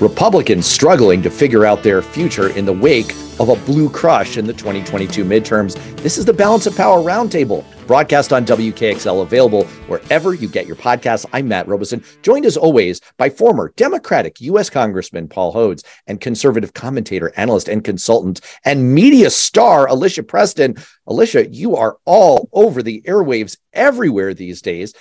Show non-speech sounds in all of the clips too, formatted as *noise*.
Republicans struggling to figure out their future in the wake of a blue crush in the 2022 midterms. This is the Balance of Power Roundtable, broadcast on WKXL, available wherever you get your podcasts. I'm Matt Robison, joined as always by former Democratic U.S. Congressman Paul Hodes and conservative commentator, analyst, and consultant, and media star Alicia Preston. Alicia, you are all over the airwaves everywhere these days.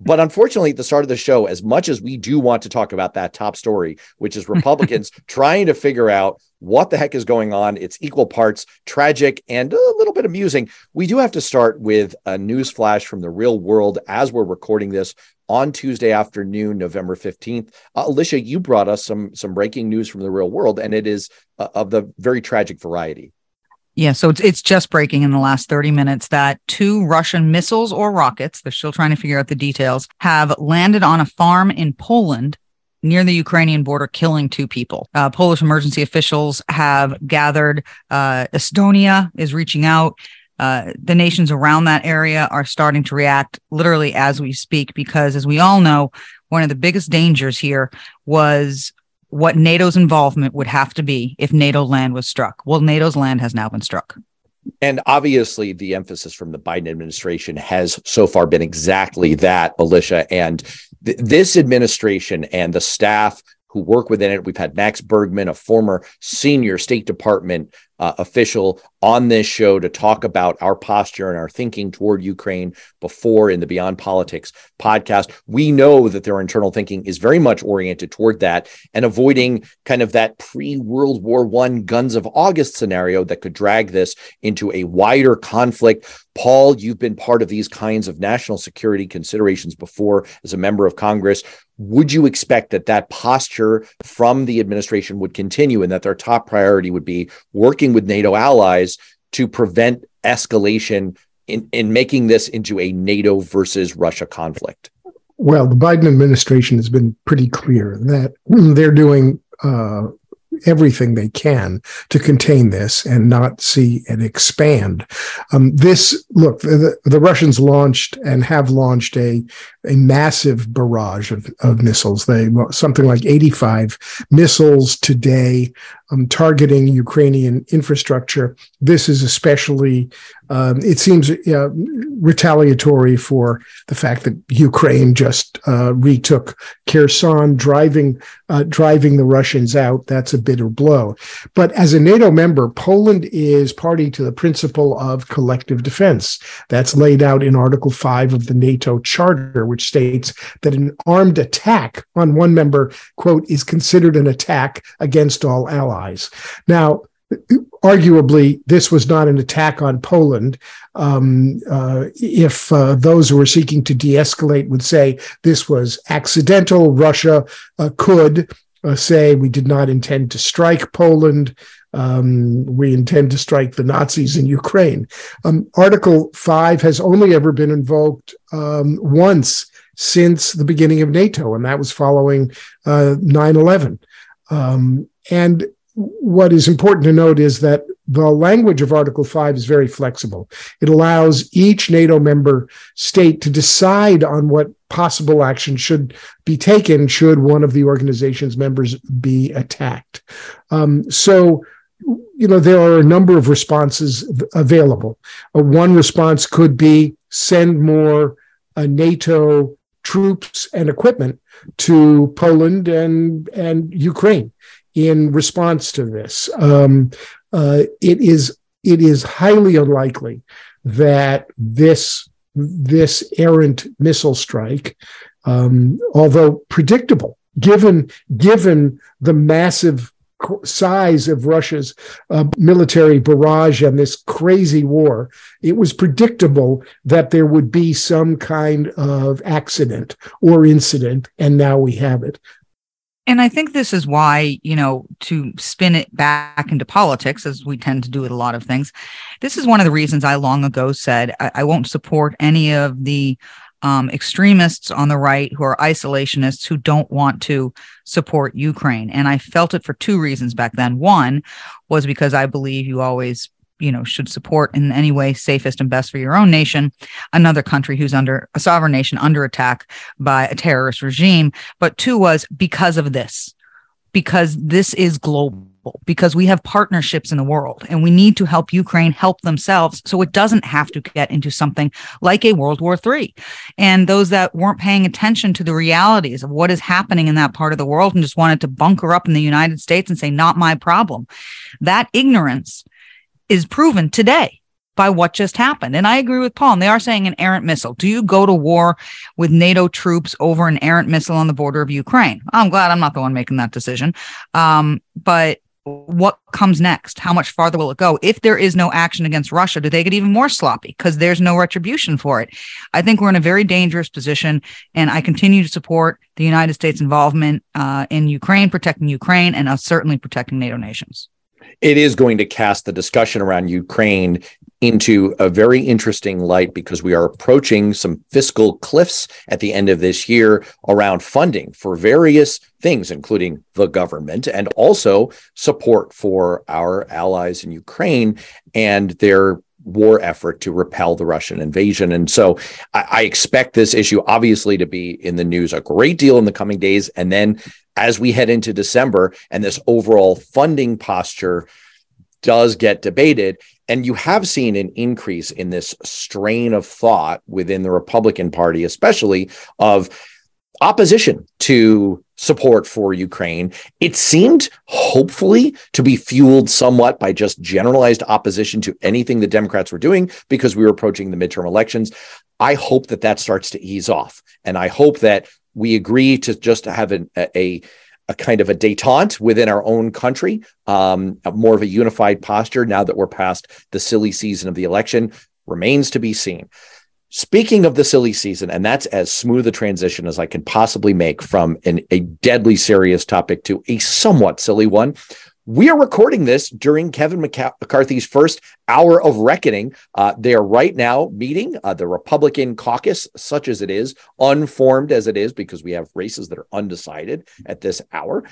But unfortunately, at the start of the show, as much as we do want to talk about that top story, which is Republicans *laughs* trying to figure out what the heck is going on, it's equal parts tragic and a little bit amusing. We do have to start with a news flash from the real world as we're recording this on Tuesday afternoon, November 15th. Uh, Alicia, you brought us some some breaking news from the real world, and it is uh, of the very tragic variety. Yeah, so it's it's just breaking in the last 30 minutes that two Russian missiles or rockets, they're still trying to figure out the details, have landed on a farm in Poland near the Ukrainian border, killing two people. Uh, Polish emergency officials have gathered. Uh, Estonia is reaching out. Uh, the nations around that area are starting to react literally as we speak, because as we all know, one of the biggest dangers here was what NATO's involvement would have to be if NATO land was struck. Well, NATO's land has now been struck. And obviously, the emphasis from the Biden administration has so far been exactly that, Alicia. And th- this administration and the staff who work within it, we've had Max Bergman, a former senior State Department uh, official on this show to talk about our posture and our thinking toward Ukraine before in the Beyond Politics podcast. We know that their internal thinking is very much oriented toward that and avoiding kind of that pre World War One guns of August scenario that could drag this into a wider conflict. Paul, you've been part of these kinds of national security considerations before as a member of Congress. Would you expect that that posture from the administration would continue and that their top priority would be working with NATO allies to prevent escalation in, in making this into a NATO versus Russia conflict? Well, the Biden administration has been pretty clear that *clears throat* they're doing uh, everything they can to contain this and not see it expand. Um, this look, the, the, Russians launched and have launched a a massive barrage of, of missiles. They something like 85 missiles today um, targeting Ukrainian infrastructure. This is especially um, it seems uh, retaliatory for the fact that Ukraine just uh, retook Kherson, driving uh, driving the Russians out. That's a bitter blow. But as a NATO member, Poland is party to the principle of collective defense. That's laid out in Article Five of the NATO Charter, which states that an armed attack on one member, quote, is considered an attack against all allies. Now, arguably this was not an attack on Poland. Um, uh, if uh, those who were seeking to de-escalate would say this was accidental, Russia uh, could uh, say we did not intend to strike Poland. Um, we intend to strike the Nazis in Ukraine. Um, Article 5 has only ever been invoked um, once since the beginning of NATO, and that was following uh, 9 11. Um, and what is important to note is that the language of Article 5 is very flexible. It allows each NATO member state to decide on what possible action should be taken should one of the organization's members be attacked. Um, so, you know, there are a number of responses available. Uh, one response could be send more uh, NATO troops and equipment to Poland and, and Ukraine in response to this. Um, uh, it is it is highly unlikely that this this errant missile strike, um, although predictable, given given the massive size of Russia's uh, military barrage and this crazy war, it was predictable that there would be some kind of accident or incident, and now we have it. And I think this is why, you know, to spin it back into politics, as we tend to do with a lot of things, this is one of the reasons I long ago said I, I won't support any of the um, extremists on the right who are isolationists who don't want to support Ukraine. And I felt it for two reasons back then. One was because I believe you always you know should support in any way safest and best for your own nation another country who's under a sovereign nation under attack by a terrorist regime but two was because of this because this is global because we have partnerships in the world and we need to help Ukraine help themselves so it doesn't have to get into something like a World War III. And those that weren't paying attention to the realities of what is happening in that part of the world and just wanted to bunker up in the United States and say, not my problem, that ignorance is proven today by what just happened. And I agree with Paul. And they are saying an errant missile. Do you go to war with NATO troops over an errant missile on the border of Ukraine? I'm glad I'm not the one making that decision. Um, but what comes next? How much farther will it go? If there is no action against Russia, do they get even more sloppy because there's no retribution for it? I think we're in a very dangerous position, and I continue to support the United States' involvement uh, in Ukraine, protecting Ukraine, and us certainly protecting NATO nations. It is going to cast the discussion around Ukraine into a very interesting light because we are approaching some fiscal cliffs at the end of this year around funding for various things, including the government and also support for our allies in Ukraine and their war effort to repel the Russian invasion. And so I, I, expect this issue obviously to be in the news a great deal in the coming days. And then as we head into December and this overall funding posture does get debated, and you have seen an increase in this strain of thought within the Republican Party, especially of opposition to support for Ukraine. It seemed hopefully to be fueled somewhat by just generalized opposition to anything the Democrats were doing because we were approaching the midterm elections. I hope that that starts to ease off. And I hope that we agree to just have an, a, a kind of a detente within our own country, um, more of a unified posture now that we're past the silly season of the election remains to be seen. Speaking of the silly season, and that's as smooth a transition as I can possibly make from an, a deadly serious topic to a somewhat silly one. We are recording this during Kevin McCarthy's first hour of reckoning. Uh, they are right now meeting uh, the Republican caucus, such as it is, unformed as it is, because we have races that are undecided at this hour.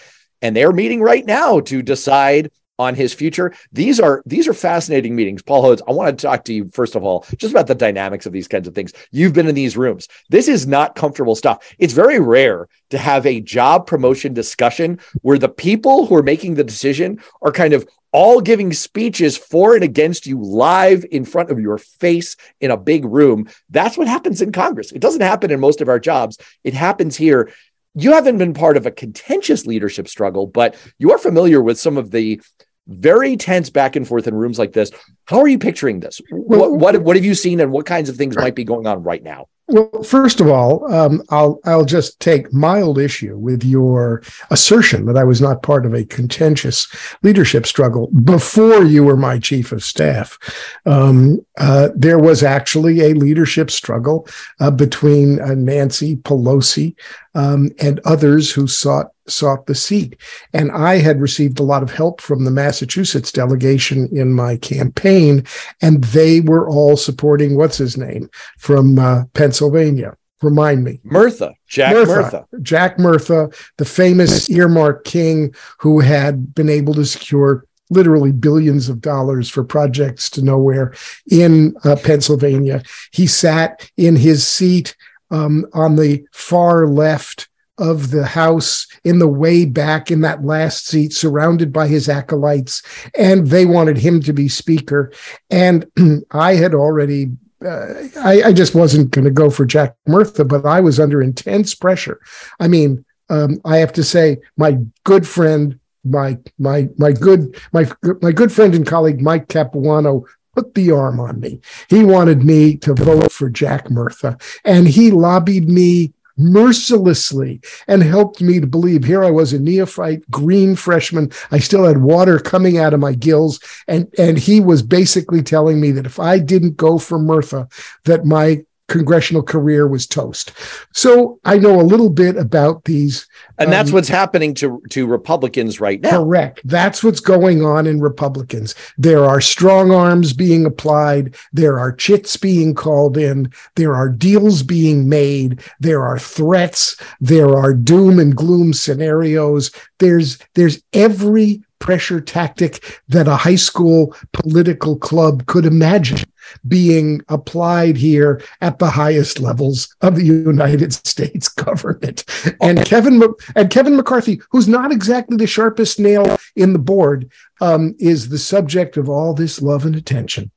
And they're meeting right now to decide on his future. These are these are fascinating meetings. Paul Hodes, I want to talk to you first of all just about the dynamics of these kinds of things. You've been in these rooms. This is not comfortable stuff. It's very rare to have a job promotion discussion where the people who are making the decision are kind of all giving speeches for and against you live in front of your face in a big room. That's what happens in Congress. It doesn't happen in most of our jobs. It happens here you haven't been part of a contentious leadership struggle, but you are familiar with some of the very tense back and forth in rooms like this. How are you picturing this? What, what, what have you seen and what kinds of things might be going on right now? Well, first of all, um, I'll I'll just take mild issue with your assertion that I was not part of a contentious leadership struggle before you were my chief of staff. Um, uh, there was actually a leadership struggle uh, between uh, Nancy Pelosi um, and others who sought sought the seat. And I had received a lot of help from the Massachusetts delegation in my campaign, and they were all supporting what's his name from uh, Pennsylvania. Remind me. Murtha, Jack Murtha, Murtha. Jack Murtha, the famous earmark king who had been able to secure literally billions of dollars for projects to nowhere in uh, Pennsylvania. He sat in his seat um, on the far left of the House in the way back in that last seat, surrounded by his acolytes, and they wanted him to be Speaker. And *clears throat* I had already. Uh, I, I, just wasn't going to go for Jack Murtha, but I was under intense pressure. I mean, um, I have to say, my good friend, my my my good my my good friend and colleague Mike Capuano put the arm on me. He wanted me to vote for Jack Murtha, and he lobbied me mercilessly and helped me to believe here I was a neophyte green freshman. I still had water coming out of my gills. And, and he was basically telling me that if I didn't go for Murtha, that my congressional career was toast. So I know a little bit about these. And that's um, what's happening to, to Republicans right now. Correct. That's what's going on in Republicans. There are strong arms being applied. There are chits being called in. There are deals being made. There are threats. There are doom and gloom scenarios. There's, there's every pressure tactic that a high school political club could imagine being applied here at the highest levels of the United *laughs* States government. And Kevin and Kevin McCarthy, who's not exactly the sharpest nail in the board, um, is the subject of all this love and attention.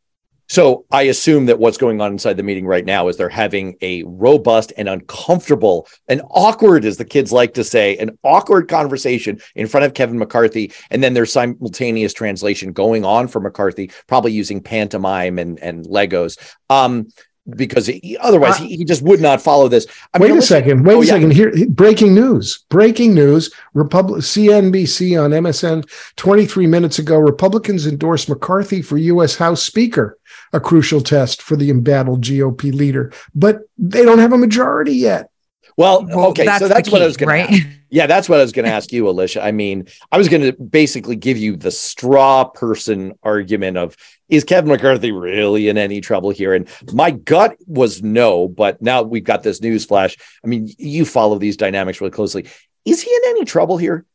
So I assume that what's going on inside the meeting right now is they're having a robust and uncomfortable and awkward, as the kids like to say, an awkward conversation in front of Kevin McCarthy. And then there's simultaneous translation going on for McCarthy, probably using pantomime and, and Legos. Um, because he, otherwise he, he, just would not follow this. I wait mean, a second. Wait oh, a yeah. second. Here, breaking news. Breaking news. Republic CNBC on MSN 23 minutes ago. Republicans endorse McCarthy for U.S. House Speaker a crucial test for the embattled GOP leader, but they don't have a majority yet. Well, well okay, that's so that's key, what I was going right? to Yeah, that's what I was going to ask you, Alicia. I mean, I was going to basically give you the straw person argument of is Kevin McCarthy really in any trouble here? And my gut was no, but now we've got this news flash. I mean, you follow these dynamics really closely. Is he in any trouble here?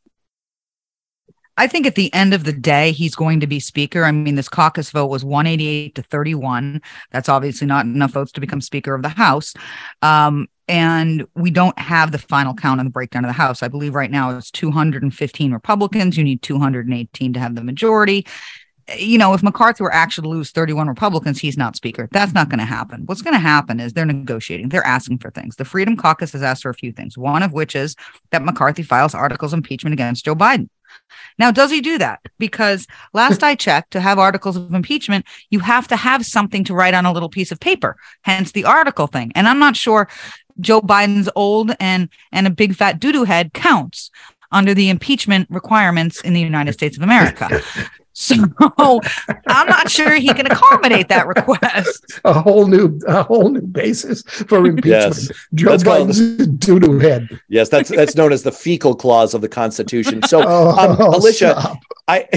I think at the end of the day, he's going to be speaker. I mean, this caucus vote was 188 to 31. That's obviously not enough votes to become speaker of the House. Um, and we don't have the final count on the breakdown of the House. I believe right now it's 215 Republicans. You need 218 to have the majority. You know, if McCarthy were actually to lose 31 Republicans, he's not speaker. That's not going to happen. What's going to happen is they're negotiating. They're asking for things. The Freedom Caucus has asked for a few things. One of which is that McCarthy files articles of impeachment against Joe Biden. Now, does he do that? Because last I checked, to have articles of impeachment, you have to have something to write on a little piece of paper, hence the article thing. And I'm not sure Joe Biden's old and and a big fat doo doo head counts under the impeachment requirements in the United States of America. *laughs* So I'm not sure he can accommodate that request. A whole new, a whole new basis for impeachment. yes. Joe that's Biden's *laughs* doo-doo head. Yes, that's that's known as the fecal clause of the Constitution. So, *laughs* oh, um, Alicia, stop. I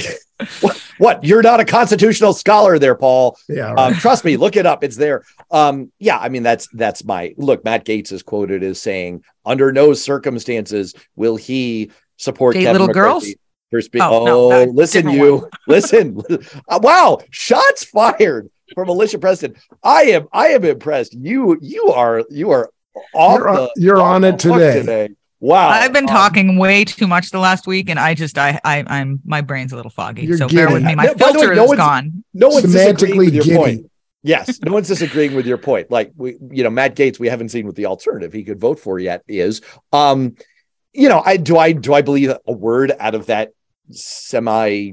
what, *laughs* what, You're not a constitutional scholar, there, Paul. Yeah, um, right. um, trust me. Look it up. It's there. Um, yeah, I mean that's that's my look. Matt Gaetz is quoted as saying, "Under no circumstances will he support Kevin little McCarthy. girls." First be- oh, oh no, listen, you *laughs* listen. Uh, wow, shots fired from Alicia Preston. I am I am impressed. You you are you are off you're, the, you're on it today. today. Wow. I've been um, talking way too much the last week and I just I, I I'm my brain's a little foggy. So bear with me. My no, filter way, no is gone. No one's disagreeing with your giddy. point. Yes, no one's disagreeing with your point. Like we, you know, Matt Gaetz, we haven't seen what the alternative he could vote for yet is. Um, you know, I do I do I believe a word out of that semi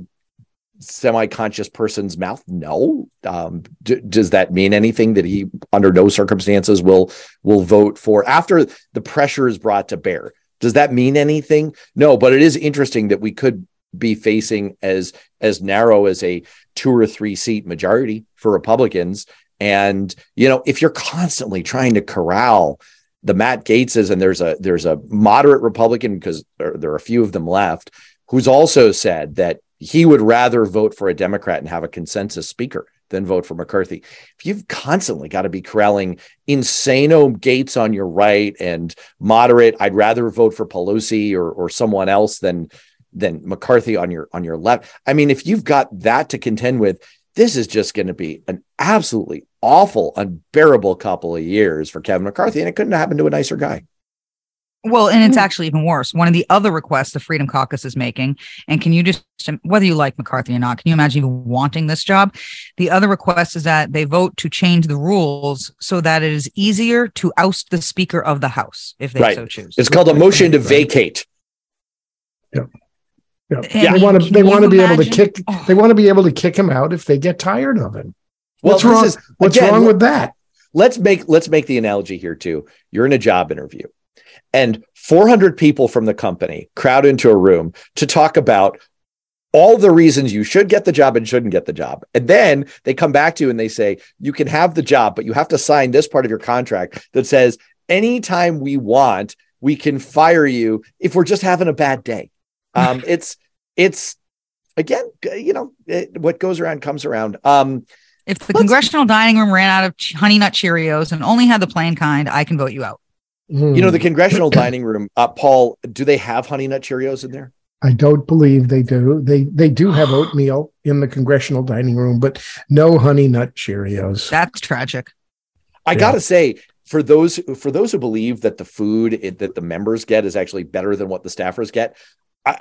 semi-conscious person's mouth? No. Um, d- does that mean anything that he under no circumstances will will vote for after the pressure is brought to bear? Does that mean anything? No but it is interesting that we could be facing as as narrow as a two or three seat majority for republicans. And you know if you're constantly trying to corral the matt gaetzes and there's a there's a moderate republican because there, there are a few of them left who's also said that he would rather vote for a Democrat and have a consensus speaker than vote for McCarthy. If you've constantly got to be corralling insano Gaetz on your right and moderate, I'd rather vote for Pelosi or or someone else than than McCarthy on your on your left. I mean, if you've got that to contend with, this is just going to be an absolutely awful, unbearable couple of years for Kevin McCarthy, and it couldn't happen to a nicer guy. Well, and it's hmm. actually even worse. One of the other requests the Freedom Caucus is making, and can you just, whether you like McCarthy or not, can you imagine even wanting this job? The other request is that they vote to change the rules so that it is easier to oust the Speaker of the House if they right. so choose. It's called a motion to vacate. Yeah. Yeah. yeah. They want to. They want to be imagine? able to kick. Oh. They want to be able to kick him out if they get tired of him. What's well, wrong? Is, what's again, wrong with that? Let's make let's make the analogy here too. You're in a job interview and 400 people from the company crowd into a room to talk about all the reasons you should get the job and shouldn't get the job. And then they come back to you and they say, you can have the job, but you have to sign this part of your contract that says, anytime we want, we can fire you if we're just having a bad day. *laughs* Um, it's, it's, again, you know, it, what goes around comes around. Um, if the congressional dining room ran out of honey nut Cheerios and only had the plain kind, I can vote you out. You know, the congressional dining room, uh, Paul, do they have honey nut Cheerios in there? I don't believe they do. They they do have *gasps* oatmeal in the congressional dining room, but no honey nut Cheerios. That's tragic. I Yeah. gotta say, for those for those who believe that the food it, that the members get is actually better than what the staffers get,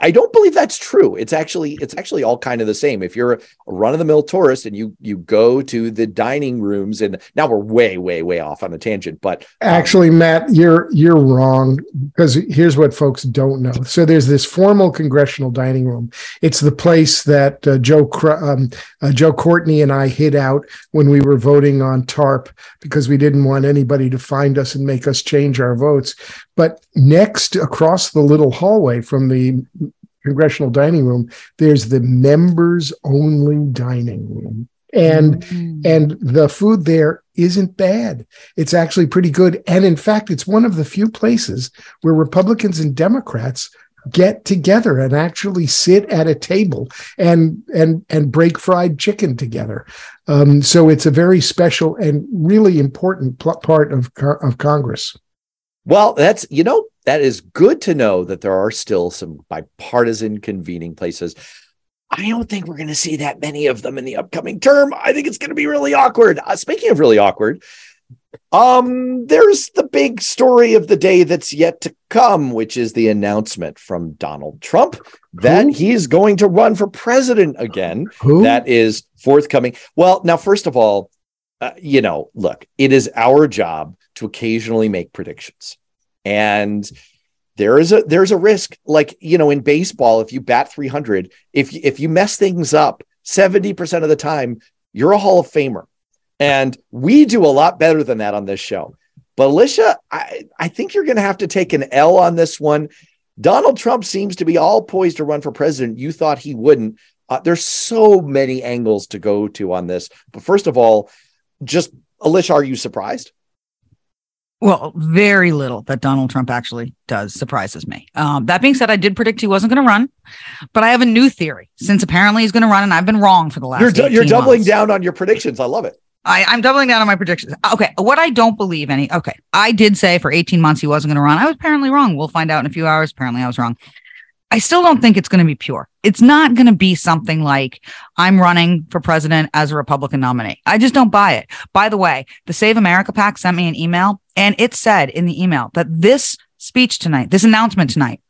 I, don't believe that's true. It's actually it's actually all kind of the same. If you're a run of the mill tourist and you you go to the dining rooms, and now we're way way way off on a tangent, but um, Actually, Matt, you're you're wrong because here's what folks don't know. So there's this formal congressional dining room. It's the place that uh, Joe um, uh, Joe Courtney and I hid out when we were voting on TARP because we didn't want anybody to find us and make us change our votes. But next, across the little hallway from the congressional dining room, there's the members only dining room. And and the food there isn't bad. It's actually pretty good. And in fact, it's one of the few places where Republicans and Democrats get together and actually sit at a table and and and break fried chicken together. Um, so it's a very special and really important pl- part of of Congress. Well, that's you know that is good to know that there are still some bipartisan convening places. I don't think we're going to see that many of them in the upcoming term. I think it's going to be really awkward. Uh, speaking of really awkward, um, there's the big story of the day that's yet to come, which is the announcement from Donald Trump that Who? he's going to run for president again Who? that is forthcoming. Well, now, first of all, uh, you know, look, it is our job to occasionally make predictions, and there is a there's a risk. Like you know, in baseball, if you bat 300, if if you mess things up 70 percent of the time, you're a Hall of Famer, and we do a lot better than that on this show. But Alicia, I, I think you're going to have to take an L on this one. Donald Trump seems to be all poised to run for president. You thought he wouldn't. Uh, there's so many angles to go to on this. But first of all, just Alicia, are you surprised? Well, very little that Donald Trump actually does surprises me. Um, that being said, I did predict he wasn't going to run, but I have a new theory since apparently he's going to run, and I've been wrong for the last. You're du- you're doubling months. down on your predictions. I love it. I, I'm doubling down on my predictions. Okay, what I don't believe any. Okay, I did say for 18 months he wasn't going to run. I was apparently wrong. We'll find out in a few hours. Apparently, I was wrong. I still don't think it's going to be pure. It's not going to be something like I'm running for president as a Republican nominee. I just don't buy it. By the way, the Save America PAC sent me an email and it said in the email that this speech tonight, this announcement tonight,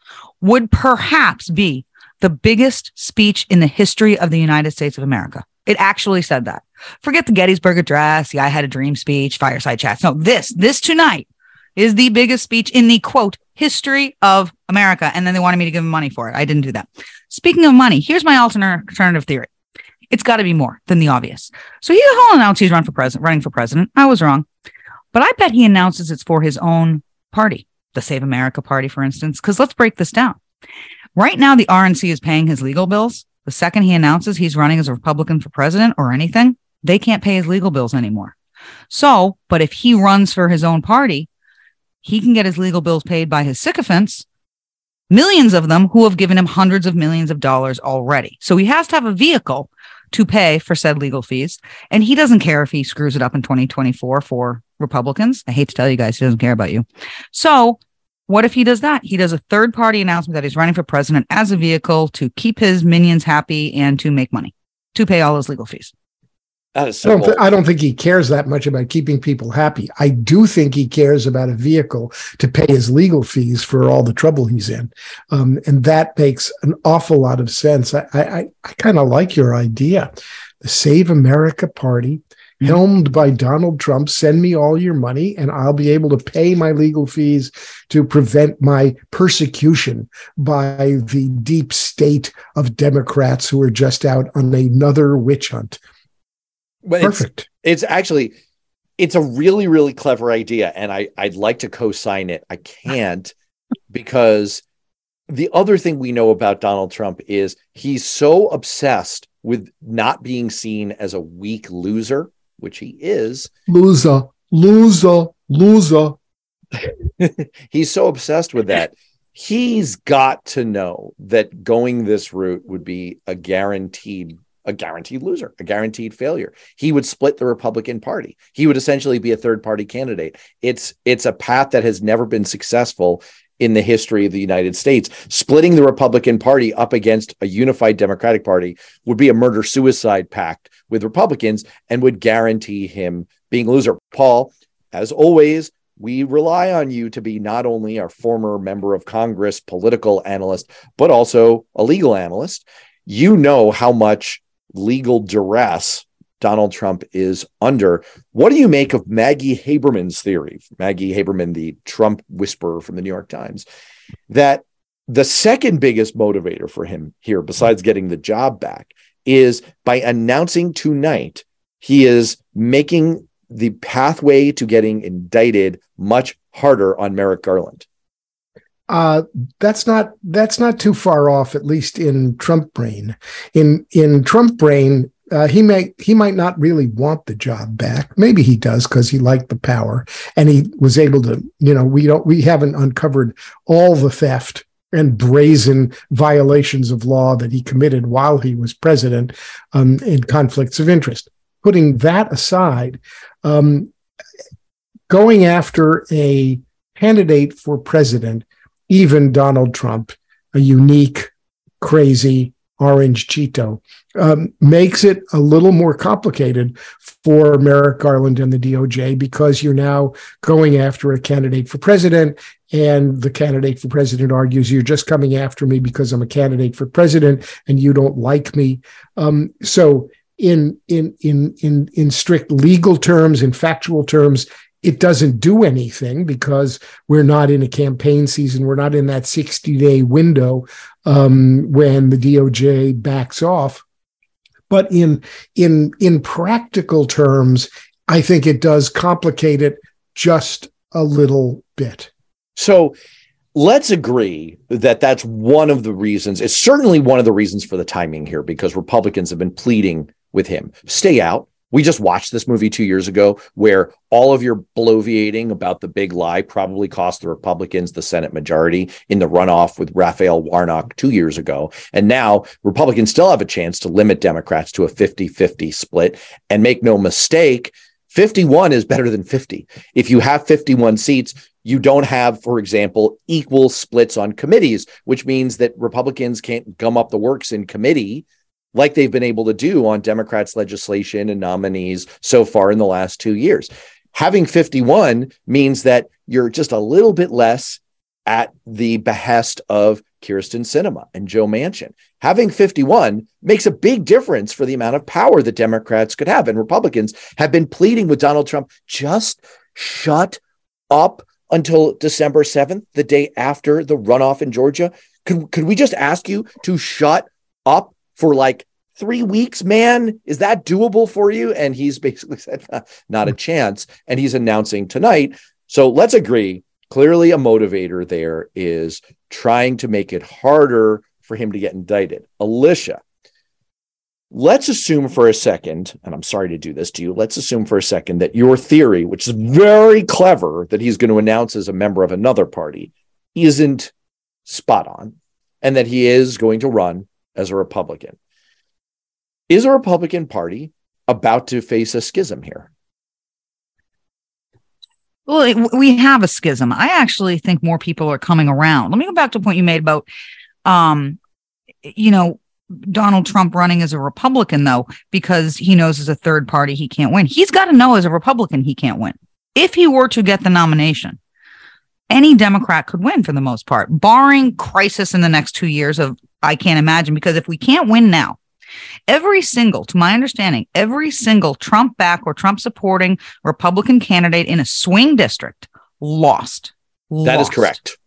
would perhaps be the biggest speech in the history of the United States of America. It actually said that. Forget the Gettysburg Address, the I Had a Dream speech, fireside chats. No, this, this tonight is the biggest speech in the quote history of America. And then they wanted me to give them money for it. I didn't do that. Speaking of money, here's my alternative theory. It's got to be more than the obvious. So he will announce he's run for president, running for president. I was wrong, but I bet he announces it's for his own party, the Save America Party, for instance. Because let's break this down. Right now, the RNC is paying his legal bills. The second he announces he's running as a Republican for president or anything, they can't pay his legal bills anymore. So, but if he runs for his own party, he can get his legal bills paid by his sycophants, millions of them who have given him hundreds of millions of dollars already. So he has to have a vehicle to pay for said legal fees. And he doesn't care if he screws it up in 2024 for Republicans. I hate to tell you guys, he doesn't care about you. So what if he does that? He does a third party announcement that he's running for president as a vehicle to keep his minions happy and to make money, to pay all his legal fees. That is I don't, th- I don't think he cares that much about keeping people happy. I do think he cares about a vehicle to pay his legal fees for all the trouble he's in. Um, and that makes an awful lot of sense. I, I, I kind of like your idea. The Save America Party, helmed by Donald Trump, send me all your money and I'll be able to pay my legal fees to prevent my persecution by the deep state of Democrats who are just out on another witch hunt. But it's, Perfect. it's actually it's a really really clever idea and i i'd like to co-sign it i can't *laughs* because the other thing we know about donald trump is he's so obsessed with not being seen as a weak loser which he is loser, loser, loser. *laughs* he's so obsessed with that he's got to know that going this route would be a guaranteed a guaranteed loser, a guaranteed failure. He would split the Republican Party. He would essentially be a third party candidate. It's it's a path that has never been successful. in the history of the United States. Splitting the Republican Party up against a unified Democratic Party would be a murder suicide pact with Republicans and would guarantee him being a loser. Paul, as always, we rely on you to be not only our former member of Congress, political analyst, but also a legal analyst. You know how much legal duress Donald Trump is under. What do you make of Maggie Haberman's theory? Maggie Haberman, the Trump whisperer from the New York Times, that the second biggest motivator for him here, besides getting the job back, is by announcing tonight he is making the pathway to getting indicted much harder on Merrick Garland. Uh, that's not that's not too far off, at least in Trump brain. In in Trump brain, uh, he may he might not really want the job back. Maybe he does because he liked the power and he was able to. You know, we don't we haven't uncovered all the theft and brazen violations of law that he committed while he was president um, in conflicts of interest. Putting that aside, um, going after a candidate for president, even Donald Trump, a unique, crazy orange Cheeto, um, makes it a little more complicated for Merrick Garland and the DOJ because you're now going after a candidate for president, and the candidate for president argues you're just coming after me because I'm a candidate for president and you don't like me. Um, so in in in in in strict legal terms, in factual terms, it doesn't do anything because we're not in a campaign season. We're not in that 60 day window um, when the DOJ backs off. But in in in practical terms, I think it does complicate it just a little bit. So let's agree that that's one of the reasons. It's certainly one of the reasons for the timing here because Republicans have been pleading with him. Stay out. We just watched this movie two years ago where all of your bloviating about the big lie probably cost the Republicans the Senate majority in the runoff with Raphael Warnock two years ago. And now Republicans still have a chance to limit Democrats to a 50 50 split. And make no mistake, 51 is better than 50. If you have 51 seats, you don't have, for example, equal splits on committees, which means that Republicans can't gum up the works in committee like they've been able to do on Democrats' legislation and nominees so far in the last two years. Having 51 means that you're just a little bit less at the behest of Kyrsten Sinema and Joe Manchin. Having 51 makes a big difference for the amount of power that Democrats could have. And Republicans have been pleading with Donald Trump just shut up until December 7th, the day after the runoff in Georgia. Could, could we just ask you to shut up for like three weeks, man. Is that doable for you? And he's *laughs* basically said, not a chance. And he's announcing tonight. So let's agree. Clearly, a motivator there is trying to make it harder for him to get indicted. Alicia, let's assume for a second, and I'm sorry to do this to you, let's assume for a second that your theory, which is very clever that he's going to announce as a member of another party, isn't spot on, and that he is going to run as a Republican. Is a Republican Party about to face a schism here? Well, we have a schism. I actually think more people are coming around. Let me go back to a point you made about, um, you know, Donald Trump running as a Republican, though, because he knows as a third party he can't win. He's got to know as a Republican he can't win. If he were to get the nomination, any Democrat could win for the most part, barring crisis in the next two years of I can't imagine. Because if we can't win now, every single, to my understanding, every single Trump back or Trump supporting Republican candidate in a swing district lost. That lost. is correct.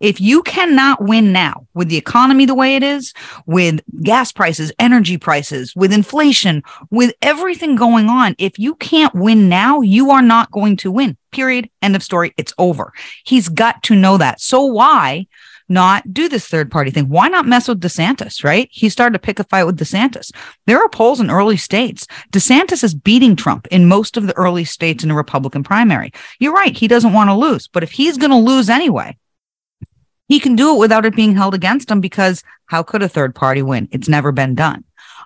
If you cannot win now with the economy the way it is, with gas prices, energy prices, with inflation, with everything going on, if you can't win now, you are not going to win. Period. End of story. It's over. He's got to know that. So why not do this third party thing? Why not mess with DeSantis, right? He started to pick a fight with DeSantis. There are polls in early states. DeSantis is beating Trump in most of the early states in the Republican primary. You're right. He doesn't want to lose, but if he's going to lose anyway, he can do it without it being held against him because how could a third party win? It's never been done.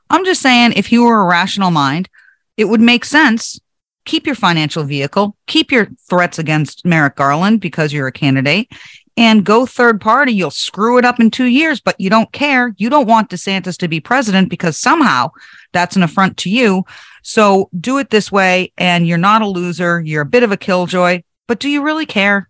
I'm just saying, if you were a rational mind, it would make sense keep your financial vehicle, keep your threats against Merrick Garland because you're a candidate, and go third party. You'll screw it up in two years, but you don't care. You don't want DeSantis to be president because somehow that's an affront to you. So do it this way, and you're not a loser. You're a bit of a killjoy, but do you really care?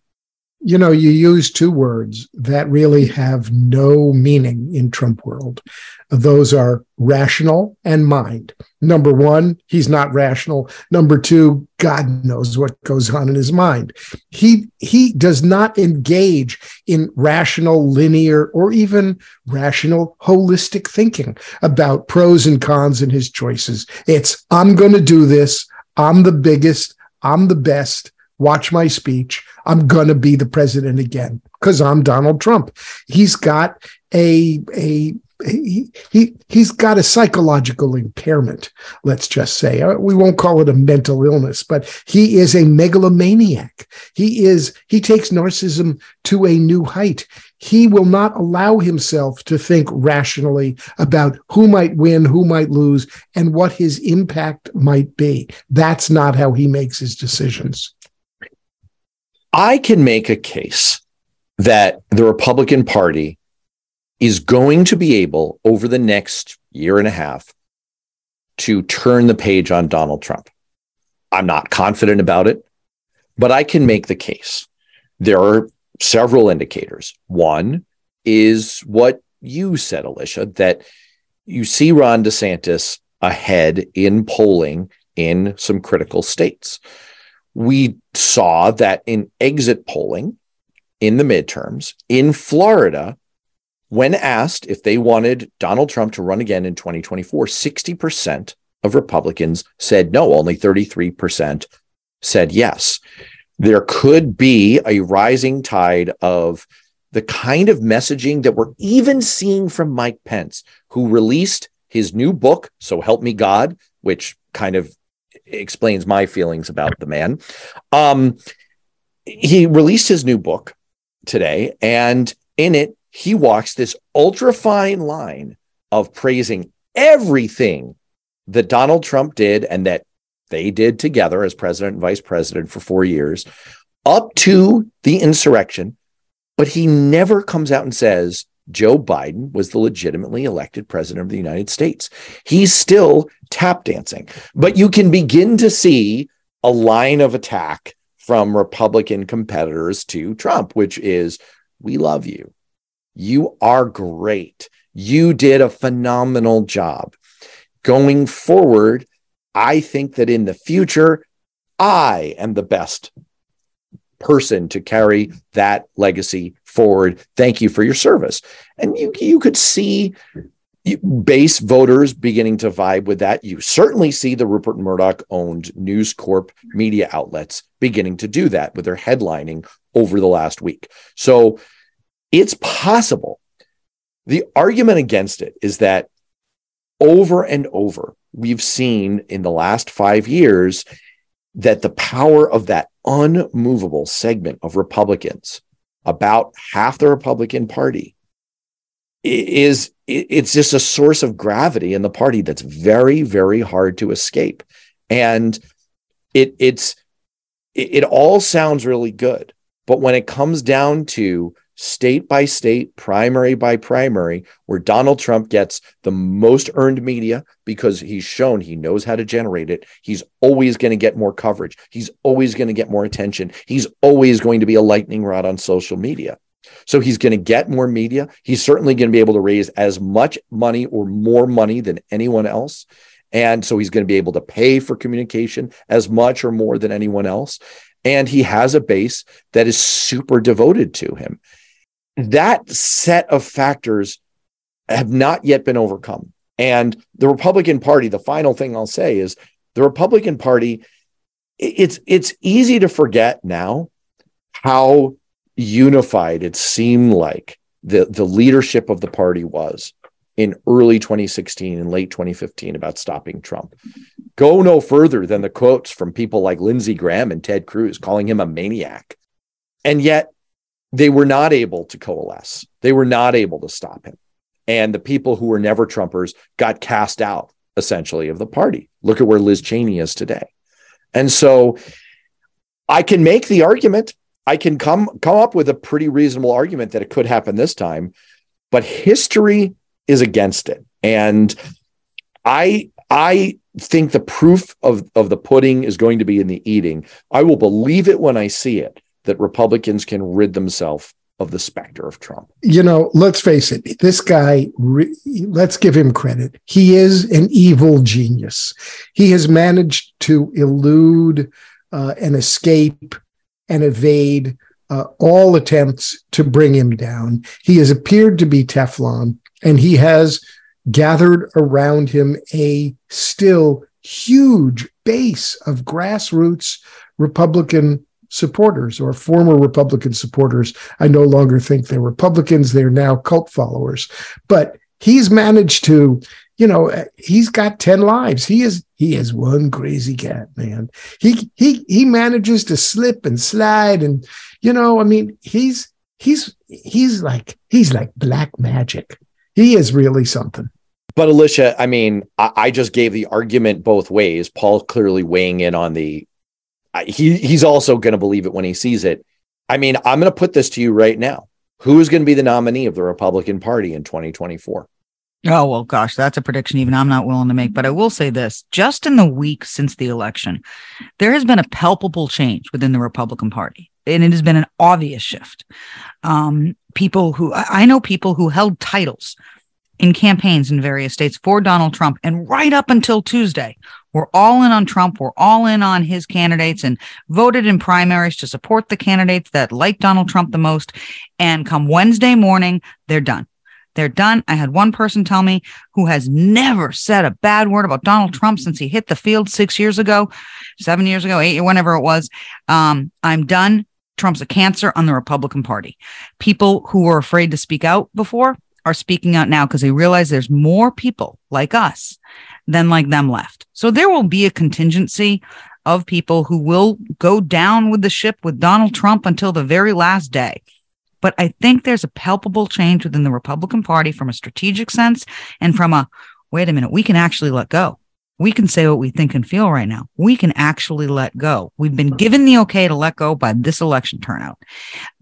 You know, you use two words that really have no meaning in Trump world. Those are rational and mind. Number one, he's not rational. Number two, God knows what goes on in his mind. He he does not engage in rational, linear, or even rational, holistic thinking about pros and cons in his choices. It's I'm going to do this. I'm the biggest. I'm the best watch my speech. I'm going to be the president again because I'm Donald Trump. He's got a, a, he, he he's got a psychological impairment let's just say. Uh, we won't call it a mental illness but he is a megalomaniac. He is he takes narcissism to a new height. He will not allow himself to think rationally about who might win who might lose and what his impact might be. That's not how he makes his decisions I can make a case that the Republican Party is going to be able over the next year and a half to turn the page on Donald Trump. I'm not confident about it, but I can make the case. There are several indicators. One is what you said, Alicia, that you see Ron DeSantis ahead in polling in some critical states we saw that in exit polling in the midterms in Florida, when asked if they wanted Donald Trump to run again in 2024, 60% of Republicans said no, only 33% said yes. There could be a rising tide of the kind of messaging that we're even seeing from Mike Pence, who released his new book, So Help Me God, which kind of explains my feelings about the man. Um, he released his new book today, and in it, he walks this ultra fine line of praising everything that Donald Trump did and that they did together as president and vice president for four years, up to the insurrection. But he never comes out and says, Joe Biden was the legitimately elected president of the United States. He's still tap dancing, but you can begin to see a line of attack from Republican competitors to Trump, which is, we love you. You are great. You did a phenomenal job. Going forward, I think that in the future, I am the best person to carry that legacy forward. Thank you for your service. And you, you could see base voters beginning to vibe with that. You certainly see the Rupert Murdoch owned News Corp media outlets beginning to do that with their headlining over the last week. So it's possible. The argument against it is that over and over, we've seen in the last five years that the power of that unmovable segment of Republicans, about half the Republican Party, is it's just a source of gravity in the party that's very very hard to escape. And it it's it, all sounds really good. But when it comes down to state by state, primary by primary, where Donald Trump gets the most earned media because he's shown he knows how to generate it. He's always going to get more coverage. He's always going to get more attention. He's always going to be a lightning rod on social media. So he's going to get more media. He's certainly going to be able to raise as much money or more money than anyone else. And so he's going to be able to pay for communication as much or more than anyone else. And he has a base that is super devoted to him that set of factors have not yet been overcome. And the Republican Party, the final thing I'll say is the Republican Party, it's it's easy to forget now how unified it seemed like the, the leadership of the party was in early 2016 and late 2015 about stopping Trump. Go no further than the quotes from people like Lindsey Graham and Ted Cruz calling him a maniac. And yet they were not able to coalesce. They were not able to stop him. And the people who were never Trumpers got cast out essentially of the party. Look at where Liz Cheney is today. And so I can make the argument I can come come up with a pretty reasonable argument that it could happen this time, but history is against it. And I I think the proof of, of the pudding is going to be in the eating. I will believe it when I see it that Republicans can rid themselves of the specter of Trump. You know, let's face it, this guy, let's give him credit. He is an evil genius. He has managed to elude uh, and escape and evade uh, all attempts to bring him down. He has appeared to be Teflon, and he has gathered around him a still huge base of grassroots Republican supporters or former Republican supporters. I no longer think they're Republicans, they're now cult followers. But he's managed to, you know, he's got 10 lives. He is he is one crazy cat, man. He he he manages to slip and slide and you know, I mean, he's he's he's like he's like black magic. He is really something. But Alicia, I mean, I, I just gave the argument both ways. Paul clearly weighing in on the he he's also going to believe it when he sees it. I mean, I'm going to put this to you right now. Who is going to be the nominee of the Republican Party in 2024? Oh, well, gosh, that's a prediction even I'm not willing to make. But I will say this just in the week since the election, there has been a palpable change within the Republican Party. And it has been an obvious shift. Um, people who I know people who held titles in campaigns in various states for Donald Trump. And right up until Tuesday, we're all in on Trump. We're all in on his candidates and voted in primaries to support the candidates that like Donald Trump the most. And come Wednesday morning, they're done. They're done. I had one person tell me who has never said a bad word about Donald Trump since he hit the field six years ago, seven years ago, eight, whenever it was. Um, I'm done. Trump's a cancer on the Republican Party. People who were afraid to speak out before are speaking out now because they realize there's more people like us than like them left. So there will be a contingency of people who will go down with the ship with Donald Trump until the very last day. But I think there's a palpable change within the Republican Party from a strategic sense and from a wait a minute, we can actually let go. We can say what we think and feel right now. We can actually let go. We've been given the okay to let go by this election turnout.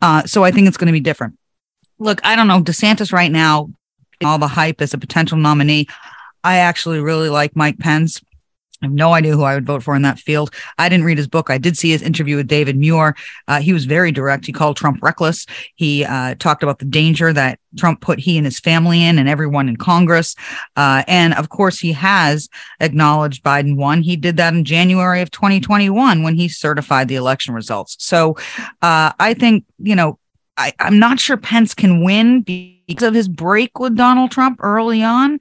Uh, so I think it's going to be different look, I don't know. DeSantis right now, all the hype as a potential nominee. I actually really like Mike Pence. I have no idea who I would vote for in that field. I didn't read his book. I did see his interview with David Muir. Uh, he was very direct. He called Trump reckless. He uh, talked about the danger that Trump put he and his family in and everyone in Congress. Uh, and of course, he has acknowledged Biden won. He did that in January of 2021 when he certified the election results. So uh, I think, you know, I, I'm not sure Pence can win because of his break with Donald Trump early on,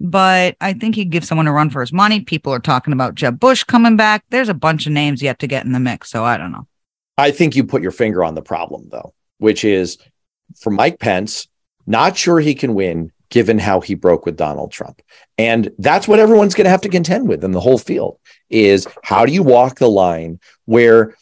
but I think he'd give someone a run for his money. People are talking about Jeb Bush coming back. There's a bunch of names yet to get in the mix. So I don't know. I think you put your finger on the problem, though, which is for Mike Pence, not sure he can win given how he broke with Donald Trump. And that's what everyone's going to have to contend with in the whole field is how do you walk the line where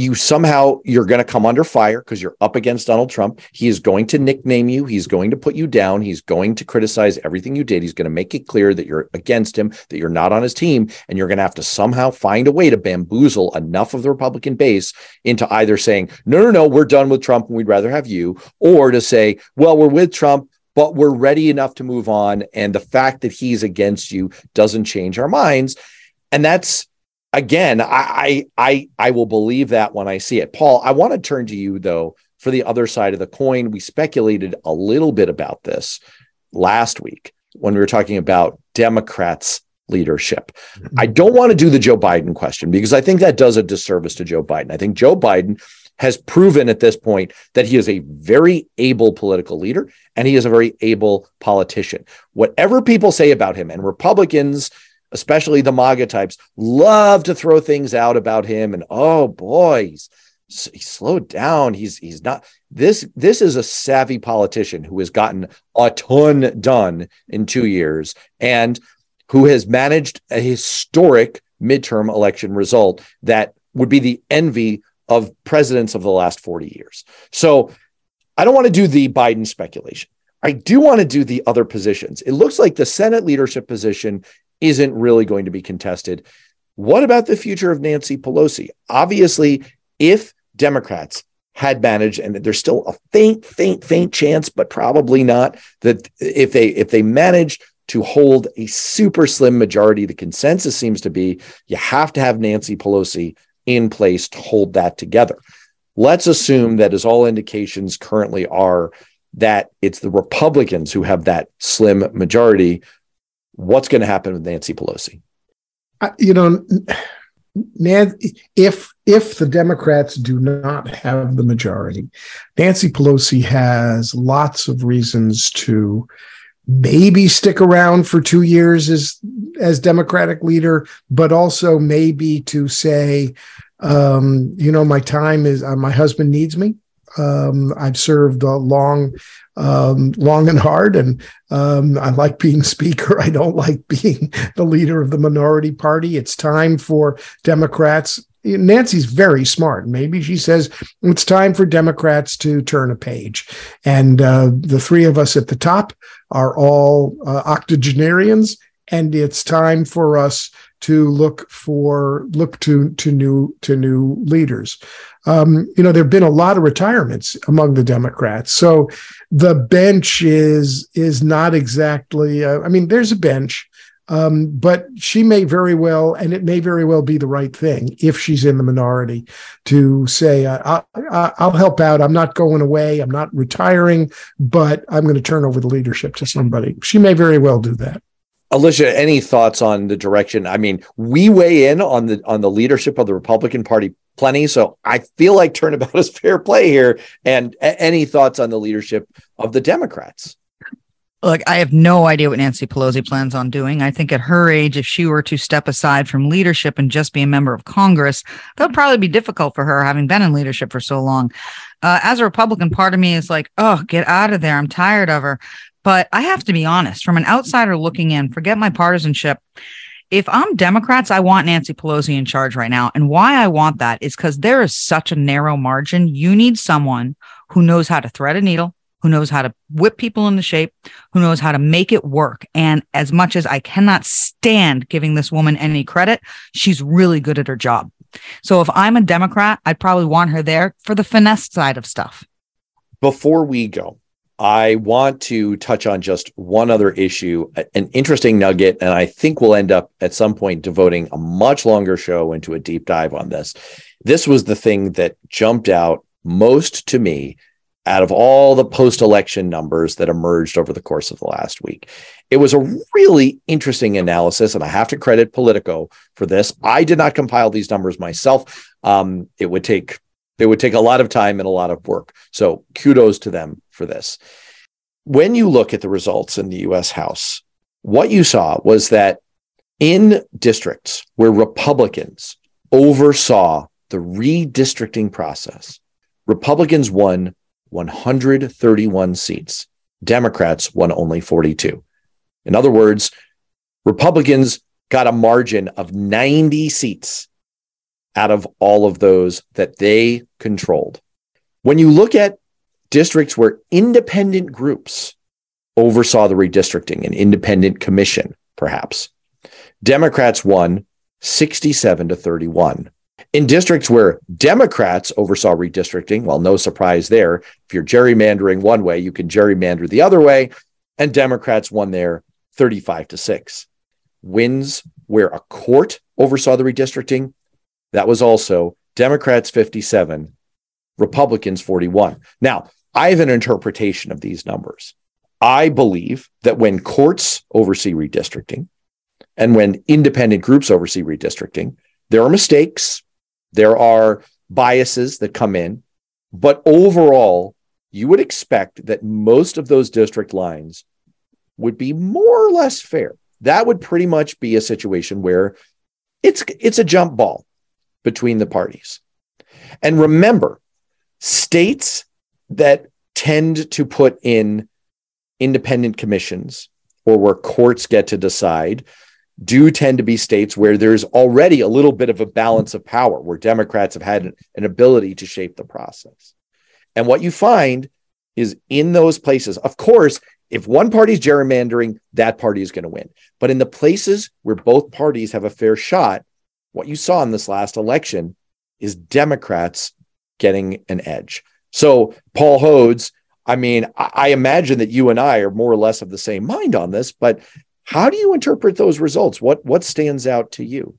you somehow you're going to come under fire because you're up against Donald Trump. He is going to nickname you. He's going to put you down. He's going to criticize everything you did. He's going to make it clear that you're against him, that you're not on his team, and you're going to have to somehow find a way to bamboozle enough of the Republican base into either saying, "No, no, no, we're done with Trump and we'd rather have you," or to say, "Well, we're with Trump, but we're ready enough to move on, and the fact that he's against you doesn't change our minds." And that's again, I, I I will believe that when I see it. Paul, I want to turn to you though for the other side of the coin. We speculated a little bit about this last week when we were talking about Democrats leadership. Mm-hmm. I don't want to do the Joe Biden question because I think that does a disservice to Joe Biden. I think Joe Biden has proven at this point that he is a very able political leader and he is a very able politician. Whatever people say about him and Republicans especially the MAGA types, love to throw things out about him. And oh boy, he's, he's slowed down. He's he's not this. This is a savvy politician who has gotten a ton done in two years and who has managed a historic midterm election result that would be the envy of presidents of the last 40 years. So I don't want to do the Biden speculation. I do want to do the other positions. It looks like the Senate leadership position isn't really going to be contested. What about the future of Nancy Pelosi? Obviously, if Democrats had managed, and there's still a faint, faint, faint chance, but probably not, that if they if they manage to hold a super slim majority, the consensus seems to be you have to have Nancy Pelosi in place to hold that together. Let's assume that, as all indications currently are, that it's the Republicans who have that slim majority. What's going to happen with Nancy Pelosi? you know, if if the Democrats do not have the majority, Nancy Pelosi has lots of reasons to maybe stick around for two years as as Democratic leader, but also maybe to say, um, you know, my time is uh, my husband needs me. Um, I've served a long um, long and hard. And um, I like being *laughs* speaker. I don't like being the leader of the minority party. It's time for Democrats. Nancy's very smart. Maybe she says it's time for Democrats to turn a page. And uh, the three of us at the top are all uh, octogenarians. And it's time for us to look for look to to new to new leaders. Um, you know, there have been a lot of retirements among the Democrats, so the bench is is not exactly. Uh, I mean, there's a bench, um, but she may very well, and it may very well be the right thing if she's in the minority to say, uh, I'll, I'll help out. I'm not going away. I'm not retiring, but I'm going to turn over the leadership to somebody. She may very well do that. Alicia, any thoughts on the direction? I mean, we weigh in on the on the leadership of the Republican Party plenty, so I feel like turnabout *laughs* is fair play here. And a- any thoughts on the leadership of the Democrats? Look, I have no idea what Nancy Pelosi plans on doing. I think at her age, if she were to step aside from leadership and just be a member of Congress, that would probably be difficult for her, having been in leadership for so long. Uh, as a Republican, part of me is like, oh, get out of there. I'm tired of her. But I have to be honest, from an outsider looking in, forget my partisanship. If I'm Democrats, I want Nancy Pelosi in charge right now. And why I want that is because there is such a narrow margin. You need someone who knows how to thread a needle, who knows how to whip people into shape, who knows how to make it work. And as much as I cannot stand giving this woman any credit, she's really good at her job. So if I'm a Democrat, I'd probably want her there for the finesse side of stuff. Before we go, I want to touch on just one other issue, an interesting nugget, and I think we'll end up at some point devoting a much longer show into a deep dive on this. This was the thing that jumped out most to me out of all the post election numbers that emerged over the course of the last week. It was a really interesting analysis, and I have to credit Politico for this. I did not compile these numbers myself. Um, it would take it would take a lot of time and a lot of work. So kudos to them for this. When you look at the results in the US House, what you saw was that in districts where Republicans oversaw the redistricting process, Republicans won 131 seats. Democrats won only 42. In other words, Republicans got a margin of 90 seats out of all of those that they controlled. When you look at districts where independent groups oversaw the redistricting, an independent commission, perhaps, Democrats won 67 to 31. In districts where Democrats oversaw redistricting, well, no surprise there. If you're gerrymandering one way, you can gerrymander the other way. And Democrats won there 35 to 6. Wins where a court oversaw the redistricting, that was also Democrats 57, Republicans 41. Now, I have an interpretation of these numbers. I believe that when courts oversee redistricting and when independent groups oversee redistricting, there are mistakes, there are biases that come in, but overall, you would expect that most of those district lines would be more or less fair. That would pretty much be a situation where it's it's a jump ball between the parties. And remember, states that tend to put in independent commissions or where courts get to decide do tend to be states where there's already a little bit of a balance of power, where Democrats have had an ability to shape the process. And what you find is in those places, of course, if one party's gerrymandering, that party is going to win. But in the places where both parties have a fair shot, what you saw in this last election is Democrats getting an edge. So, Paul Hodes, I mean, I, I imagine that you and I are more or less of the same mind on this, but how do you interpret those results? What what stands out to you?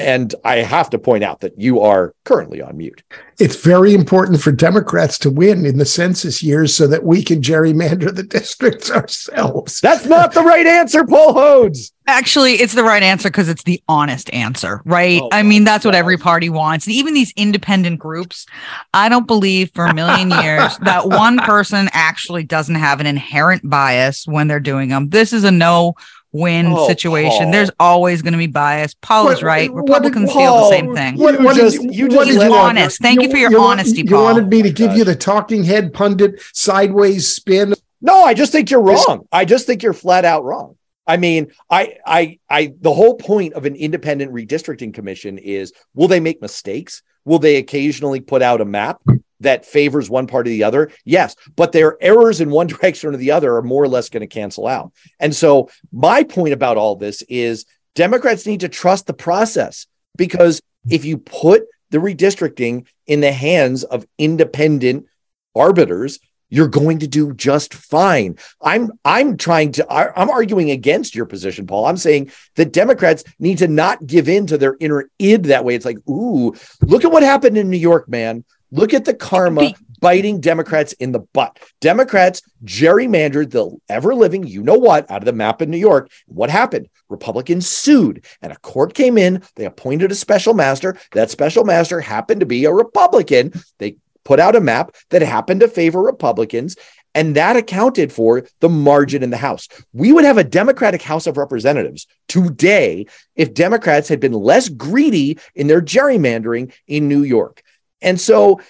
And I have to point out that you are currently on mute. It's very important for Democrats to win in the census years so that we can gerrymander the *laughs* districts ourselves. That's not the right answer, Paul Hodes. Actually, it's the right answer because it's the honest answer, right? Oh, I mean, that's what every party wants. And even these independent groups, I don't believe for a million *laughs* years that one person actually doesn't have an inherent bias when they're doing them. This is a no win Oh, situation. Paul. There's always going to be bias. Paul is right. what did Republicans feel the same thing. You did just- you- you what just you want? Honest. Thank you for your want- honesty, You Paul. wanted me to Oh my give you the talking head pundit sideways spin. No, I just think you're wrong. I just think you're flat out wrong. I mean, I, I, I, the whole point of an independent redistricting commission is will they make mistakes? Will they occasionally put out a map that favors one part or the other? Yes, but their errors in one *laughs* direction or the other are more or less going to cancel out. And so, my point about all this is Democrats need to trust the process because if you put the redistricting in the hands of independent arbiters, you're going to do just fine. I'm I'm trying to I'm arguing against your position, Paul. I'm saying that Democrats need to not give in to their inner id that way. It's like, ooh, look at what happened in New York, man. Look at the karma Be- biting Democrats in the butt. Democrats gerrymandered the ever living, you know what, out of the map in New York. What happened? Republicans sued, and a court came in. They appointed a special master. That special master happened to be a Republican. They put out a map that happened to favor Republicans. And that accounted for the margin in the House. We would have a Democratic House of Representatives today if Democrats had been less greedy in their gerrymandering in New York. And so,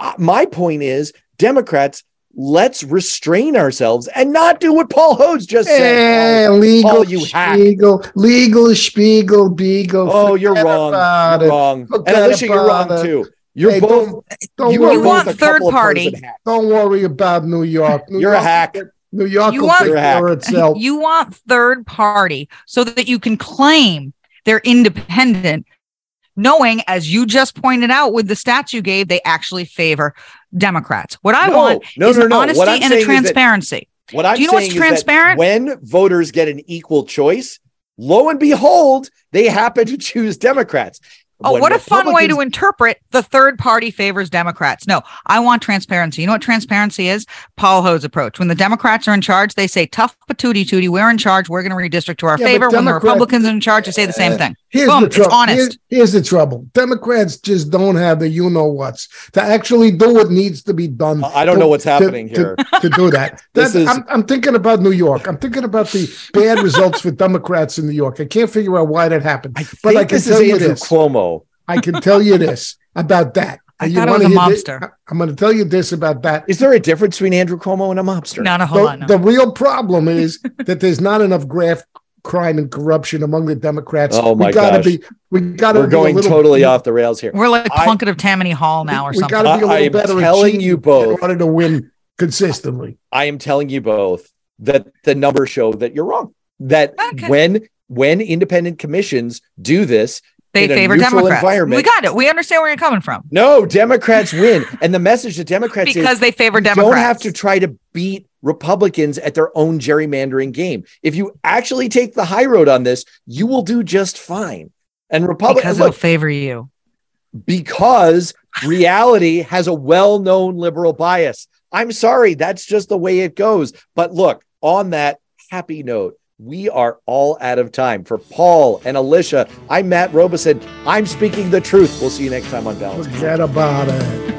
uh, my point is Democrats, let's restrain ourselves and not do what Paul Hodes just said. Eh, Paul. legal Paul, you hack. Legal Spiegel, Beagle. Oh, you're Forget wrong. You're it. wrong. And Alicia, you're wrong it. too. You're Hey, both. Don't, don't you worry, are both want third party. don't worry about New York. New You're a hack. New York You will want- take You're a hack. care of itself. You want third party so that you can claim they're independent, knowing, as you just pointed out with the stats you gave, they actually favor Democrats. What I No, want no, is no, no. Honesty and a is that- transparency. What I'm Do you know what's saying is that transparent? when voters get an equal choice, lo and behold, they happen to choose Democrats. Oh, what a fun way to interpret the third party favors Democrats. No, I want transparency. You know what transparency is? Paul Ho's approach. When the Democrats are in charge, they say, tough but tooty tooty, we're in charge. We're going to redistrict to our Yeah, but favor. When the Republicans are in charge, they say the same thing. Here's Boom, the it's trouble. honest. Here's, here's the trouble. Democrats just don't have the you know whats to actually do what needs to be done. I don't to- know what's happening to, here. *laughs* to do that. *laughs* This That- is- I'm, I'm thinking about New York. I'm thinking about the bad results for Democrats in New York. I can't figure out why that happened. I But think I can this tell is you Andrew this. Cuomo. I can tell you this about that. *laughs* I And thought it wanna was a hear thi- mobster. I'm going to tell you this about that. Is there a difference between Andrew Cuomo and a mobster? No, no, hold The, on. no. the real problem is *laughs* that there's not enough graft crime and corruption among the Democrats. Oh, my we gotta gosh. be we gotta We're be going little- totally off the rails here. We're like I- Plunkett of Tammany Hall now or we something. gotta be a I- I little am better at telling you both. in order to win consistently. I am telling you both that the numbers show that you're wrong. That Okay. when when independent commissions do this, they favor Democrats. We got it. We understand where you're coming from no, Democrats win. And the message to Democrats is because they favor you Democrats. don't have to try to beat Republicans at their own gerrymandering game. If you actually take the high road on this, you will do just fine. And because Republicans it'll look, favor you. because reality has a well-known liberal bias. I'm sorry, that's just the way it goes. But look, on that happy note, we are all out of time. For Paul and Alicia, I'm Matt Robison. I'm speaking the truth. We'll see you next time on Balance. Forget about it.